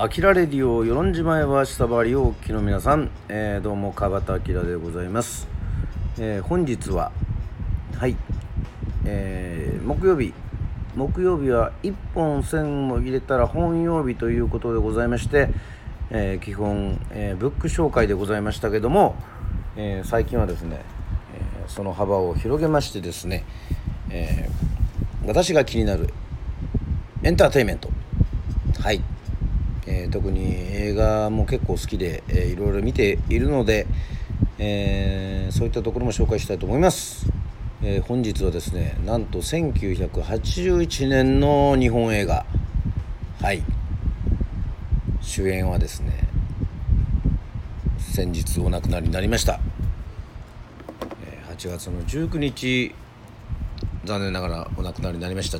アキラレディオ与論島へは下張りをお聞きの皆さん、えー、どうも川端明でございます、えー、本日ははい、えー、木曜日。木曜日は1本線を入れたら本曜日ということでございまして、え基本、えブック紹介でございましたけども、え最近はですね、えその幅を広げましてですね、え私が気になるエンターテインメント。はい、えー、特に映画も結構好きで、えー、いろいろ見ているので、えー、そういったところも紹介したいと思います、えー、本日はですねなんと1981年の日本映画。はい。主演はですね先日お亡くなりになりました。8月の19日残念ながらお亡くなりになりました。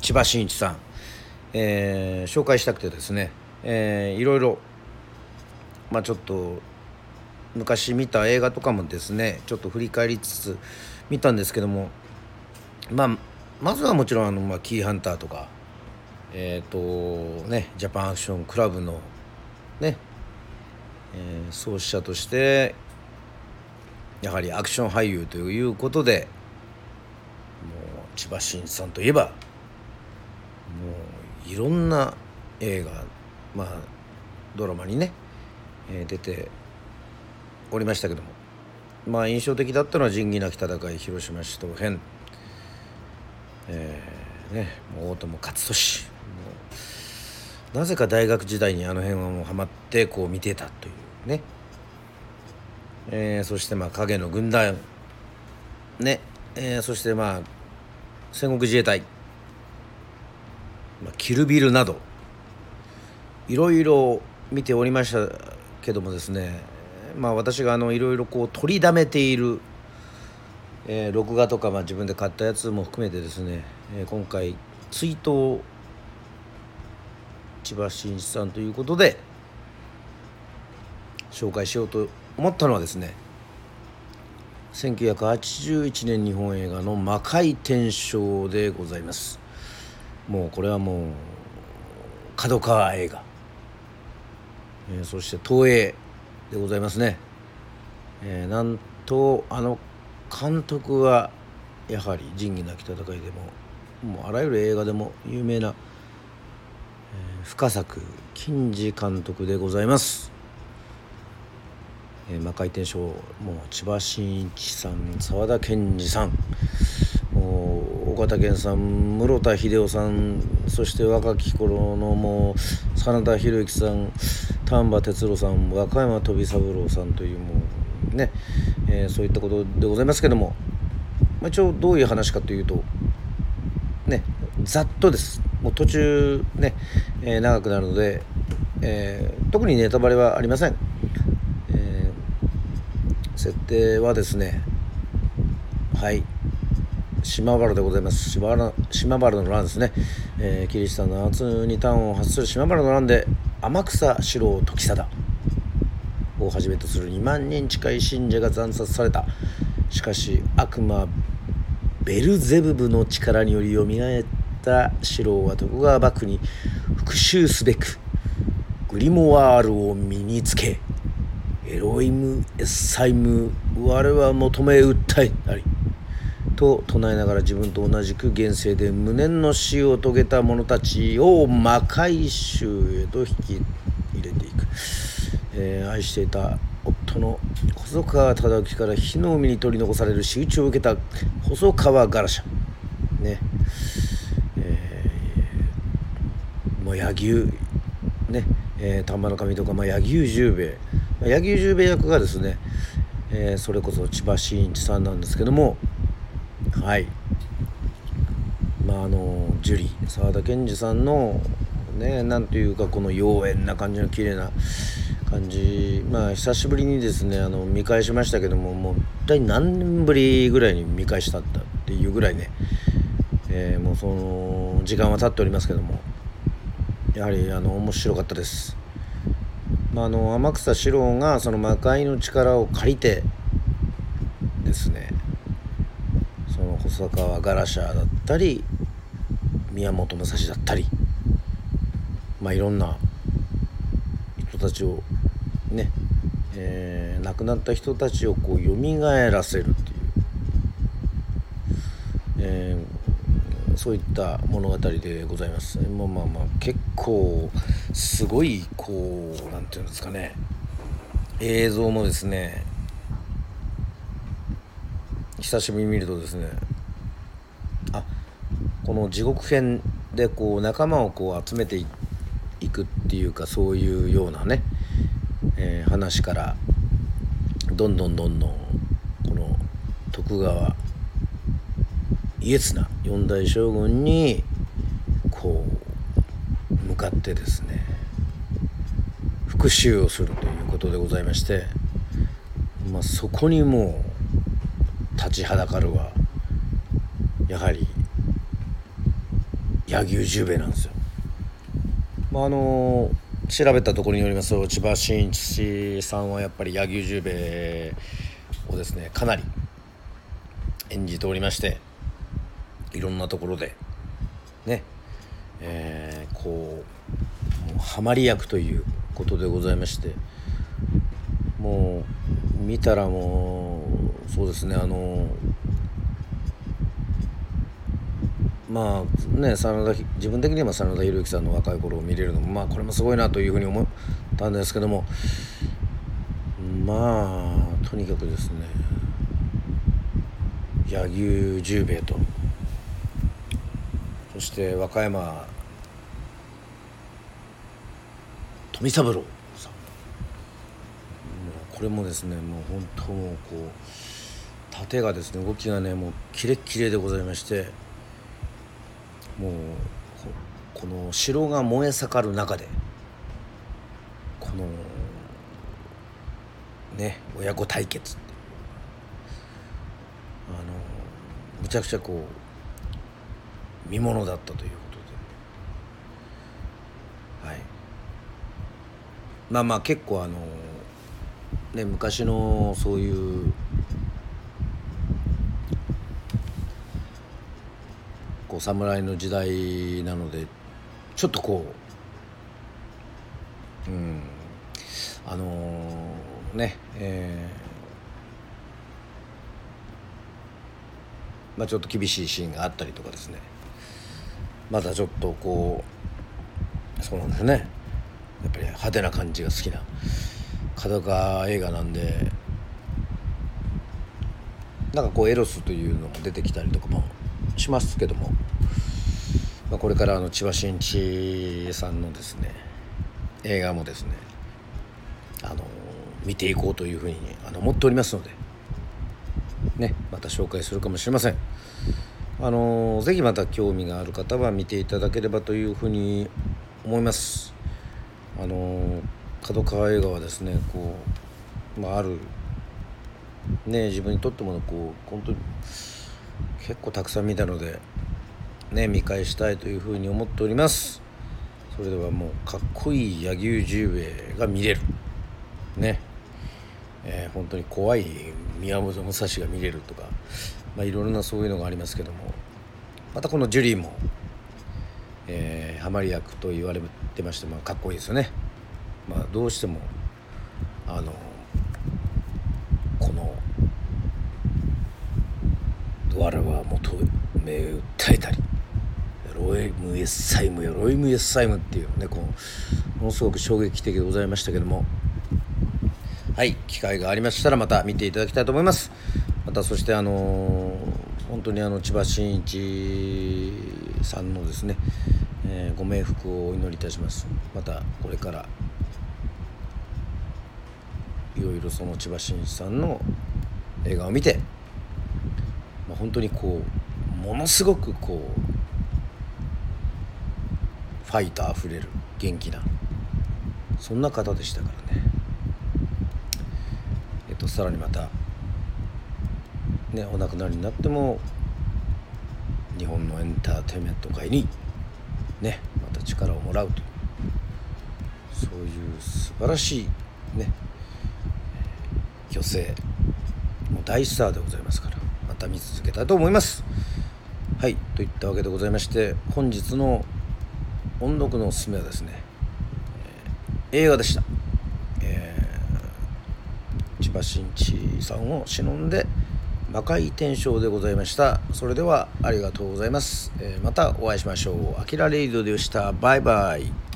千葉真一さん、えー、紹介したくてですね、えー、いろいろ、まあ、ちょっと昔見た映画とかもですねちょっと振り返りつつ見たんですけども、まあ、まずはもちろんあの、まあ、キーハンターとかえっ、ー、とねジャパンアクションクラブのね、えー、創始者としてやはりアクション俳優ということでもう千葉真一さんといえばいろんな映画まあドラマにね、えー、出ておりましたけども。まあ印象的だったのは「仁義なき戦い広島市東編」えー、ねもう大友勝利なぜか大学時代にあの辺はもうハマってこう見てたというね、えー、そしてまあ影の軍団。ね、えー、そしてまあ戦国自衛隊、キルビルなどいろいろ見ておりましたけどもですねまあ私があのいろいろこう取りだめている、えー、録画とか、まあ、自分で買ったやつも含めてですね、えー、今回追悼千葉真一さんということで紹介しようと思ったのはですね1981年日本映画の「魔界転生」でございます。もうこれはもう角川映画、えー、そして東映でございますね、えー、なんとあの監督はやはり「仁義なき戦い」でももうあらゆる映画でも有名な、えー、深作金次監督でございます。えー、魔界転生もう千葉真一さん沢田研二さん。岡田健さん室田秀夫さんそして若き頃のもう真田広之さん丹波哲郎さん和歌山飛三郎さんというもうね、えー、そういったことでございますけども、まあ、一応どういう話かというとねざっとです。もう途中ね、えー、長くなるので、えー、特にネタバレはありません、え設定はですねはい。島原でございます。島原島原の乱ですね、えー、キリシタンの夏に端を発する島原の乱で天草四郎時貞をはじめとする2万人近い信者が惨殺された。しかし悪魔ベルゼブブの力によりよみがえった四郎は徳川幕府に復讐すべくグリモワールを身につけエロイム・エッサイム我は求め訴えなり。と唱えながら自分と同じく現世で無念の死を遂げた者たちを魔界衆へと引き入れていく、えー、愛していた夫の細川忠之から火の海に取り残される仕打ちを受けた細川ガラシャ。ね。えー、もう柳生ね。えー、丹波の神とか、まあ、柳生十兵衛。柳生十兵衛役がですね、えー、それこそ千葉真一さんなんですけどもはいまああの樹里沢田研二さんのねなんというかこの妖艶な感じの綺麗な感じまあ久しぶりにですねあの見返しましたけどももう一体何年ぶりぐらいに見返したったっていうぐらいね、えー、もうその時間は経っておりますけどもやはりあの面白かったです。まあ、あの天草四郎がその魔界の力を借りてですね細川ガラシャーだったり宮本武蔵だったりまあいろんな人たちをね、えー、亡くなった人たちをこう蘇らせるっていう、えー、そういった物語でございます。まあまあまあ結構すごいこう何て言うんですかね映像もですね久しぶりに見るとですねこの地獄編でこう仲間をこう集めていくっていうかそういうようなね、えー、話からどんどんどんどんこの徳川家綱四代将軍にこう向かってですね復讐をするということでございまして、まあ、そこにもう立ちはだかるはやはり柳生十兵衛なんですよ。まああの調べたところによりますと千葉真一さんはやっぱり柳生十兵衛をですねかなり演じておりましていろんなところでねえー、こうハマり役ということでございましてもう見たらもうそうですねあのまあね真田自分的には真田広之さんの若い頃を見れるのもまあこれもすごいなというふうに思ったんですけどもまあとにかくですね柳生十兵衛とそして和歌山富三郎さん。これもですねもう本当もうこう盾がですね動きがねもうキレッキレでございましてもうこの城が燃え盛る中でこのね親子対決。あのむちゃくちゃこう見ものだったということで。はい。まあまあ結構あのね昔のそういうこう侍の時代なのでちょっとこううんあのー、ねえー、まあちょっと厳しいシーンがあったりとかですね。まだちょっとこうそうなんですね。やっぱり派手な感じが好きな角川映画なんでなんかこうエロスというのも出てきたりとかもしますけども、まあ、これからあの千葉真一さんのですね映画もですねあの見ていこうというふうにあの思っておりますのでねまた紹介するかもしれません。あのぜひまた興味がある方は見ていただければというふうに思います。あの角川映画はですねこう、まあ、あるね自分にとってもこう本当に結構たくさん見たのでね見返したいというふうに思っております。それではもうかっこいい柳生十兵衛が見れる。ね。えー、本当に怖い宮本武蔵が見れるとか、まあ、いろいろなそういうのがありますけども。またこのジュリーも、えー、ハマり役と言われてまして、まあ、かっこいいですよね。まあ、どうしてもあのこの我は求め訴えたりロイムエッサイムよロイムエッサイムっていうねこうものすごく衝撃的でございましたけども。はい機会がありましたらまた見ていただきたいと思います。またそしてあのー、本当にあの千葉真一さんのですね、えー、ご冥福をお祈りいたします。またこれからいろいろその千葉真一さんの映画を見てまあ、本当にこうものすごくこうファイトあふれる元気なそんな方でしたからね。えっとさらにまたねお亡くなりになっても日本のエンターテインメント界にねまた力をもらうとそういう素晴らしいね女性もう大スターでございますから。た見続けたいと思います。はいといったわけでございまして本日の音読のおすすめはですね映画でした、えー、千葉真一さんを忍んで魔界転生でございました。それではありがとうございます、えー、またお会いしましょう。あきらレイドでした。バイバイ。